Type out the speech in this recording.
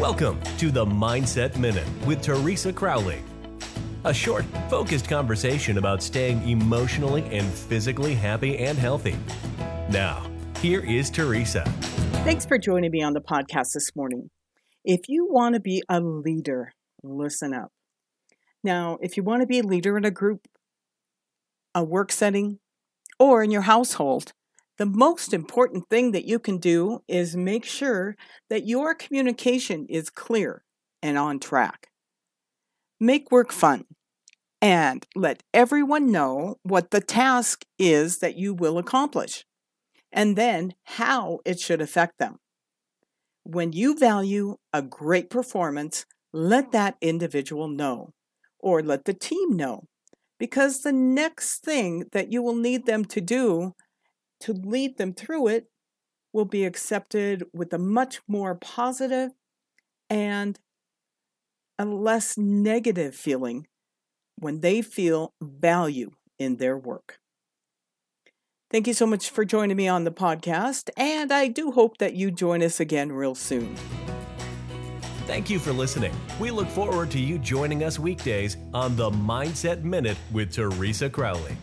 Welcome to the Mindset Minute with Teresa Crowley. A short, focused conversation about staying emotionally and physically happy and healthy. Now, here is Teresa. Thanks for joining me on the podcast this morning. If you want to be a leader, listen up. Now, if you want to be a leader in a group, a work setting, or in your household, the most important thing that you can do is make sure that your communication is clear and on track. Make work fun and let everyone know what the task is that you will accomplish and then how it should affect them. When you value a great performance, let that individual know or let the team know because the next thing that you will need them to do to lead them through it will be accepted with a much more positive and a less negative feeling when they feel value in their work. Thank you so much for joining me on the podcast, and I do hope that you join us again real soon. Thank you for listening. We look forward to you joining us weekdays on the Mindset Minute with Teresa Crowley.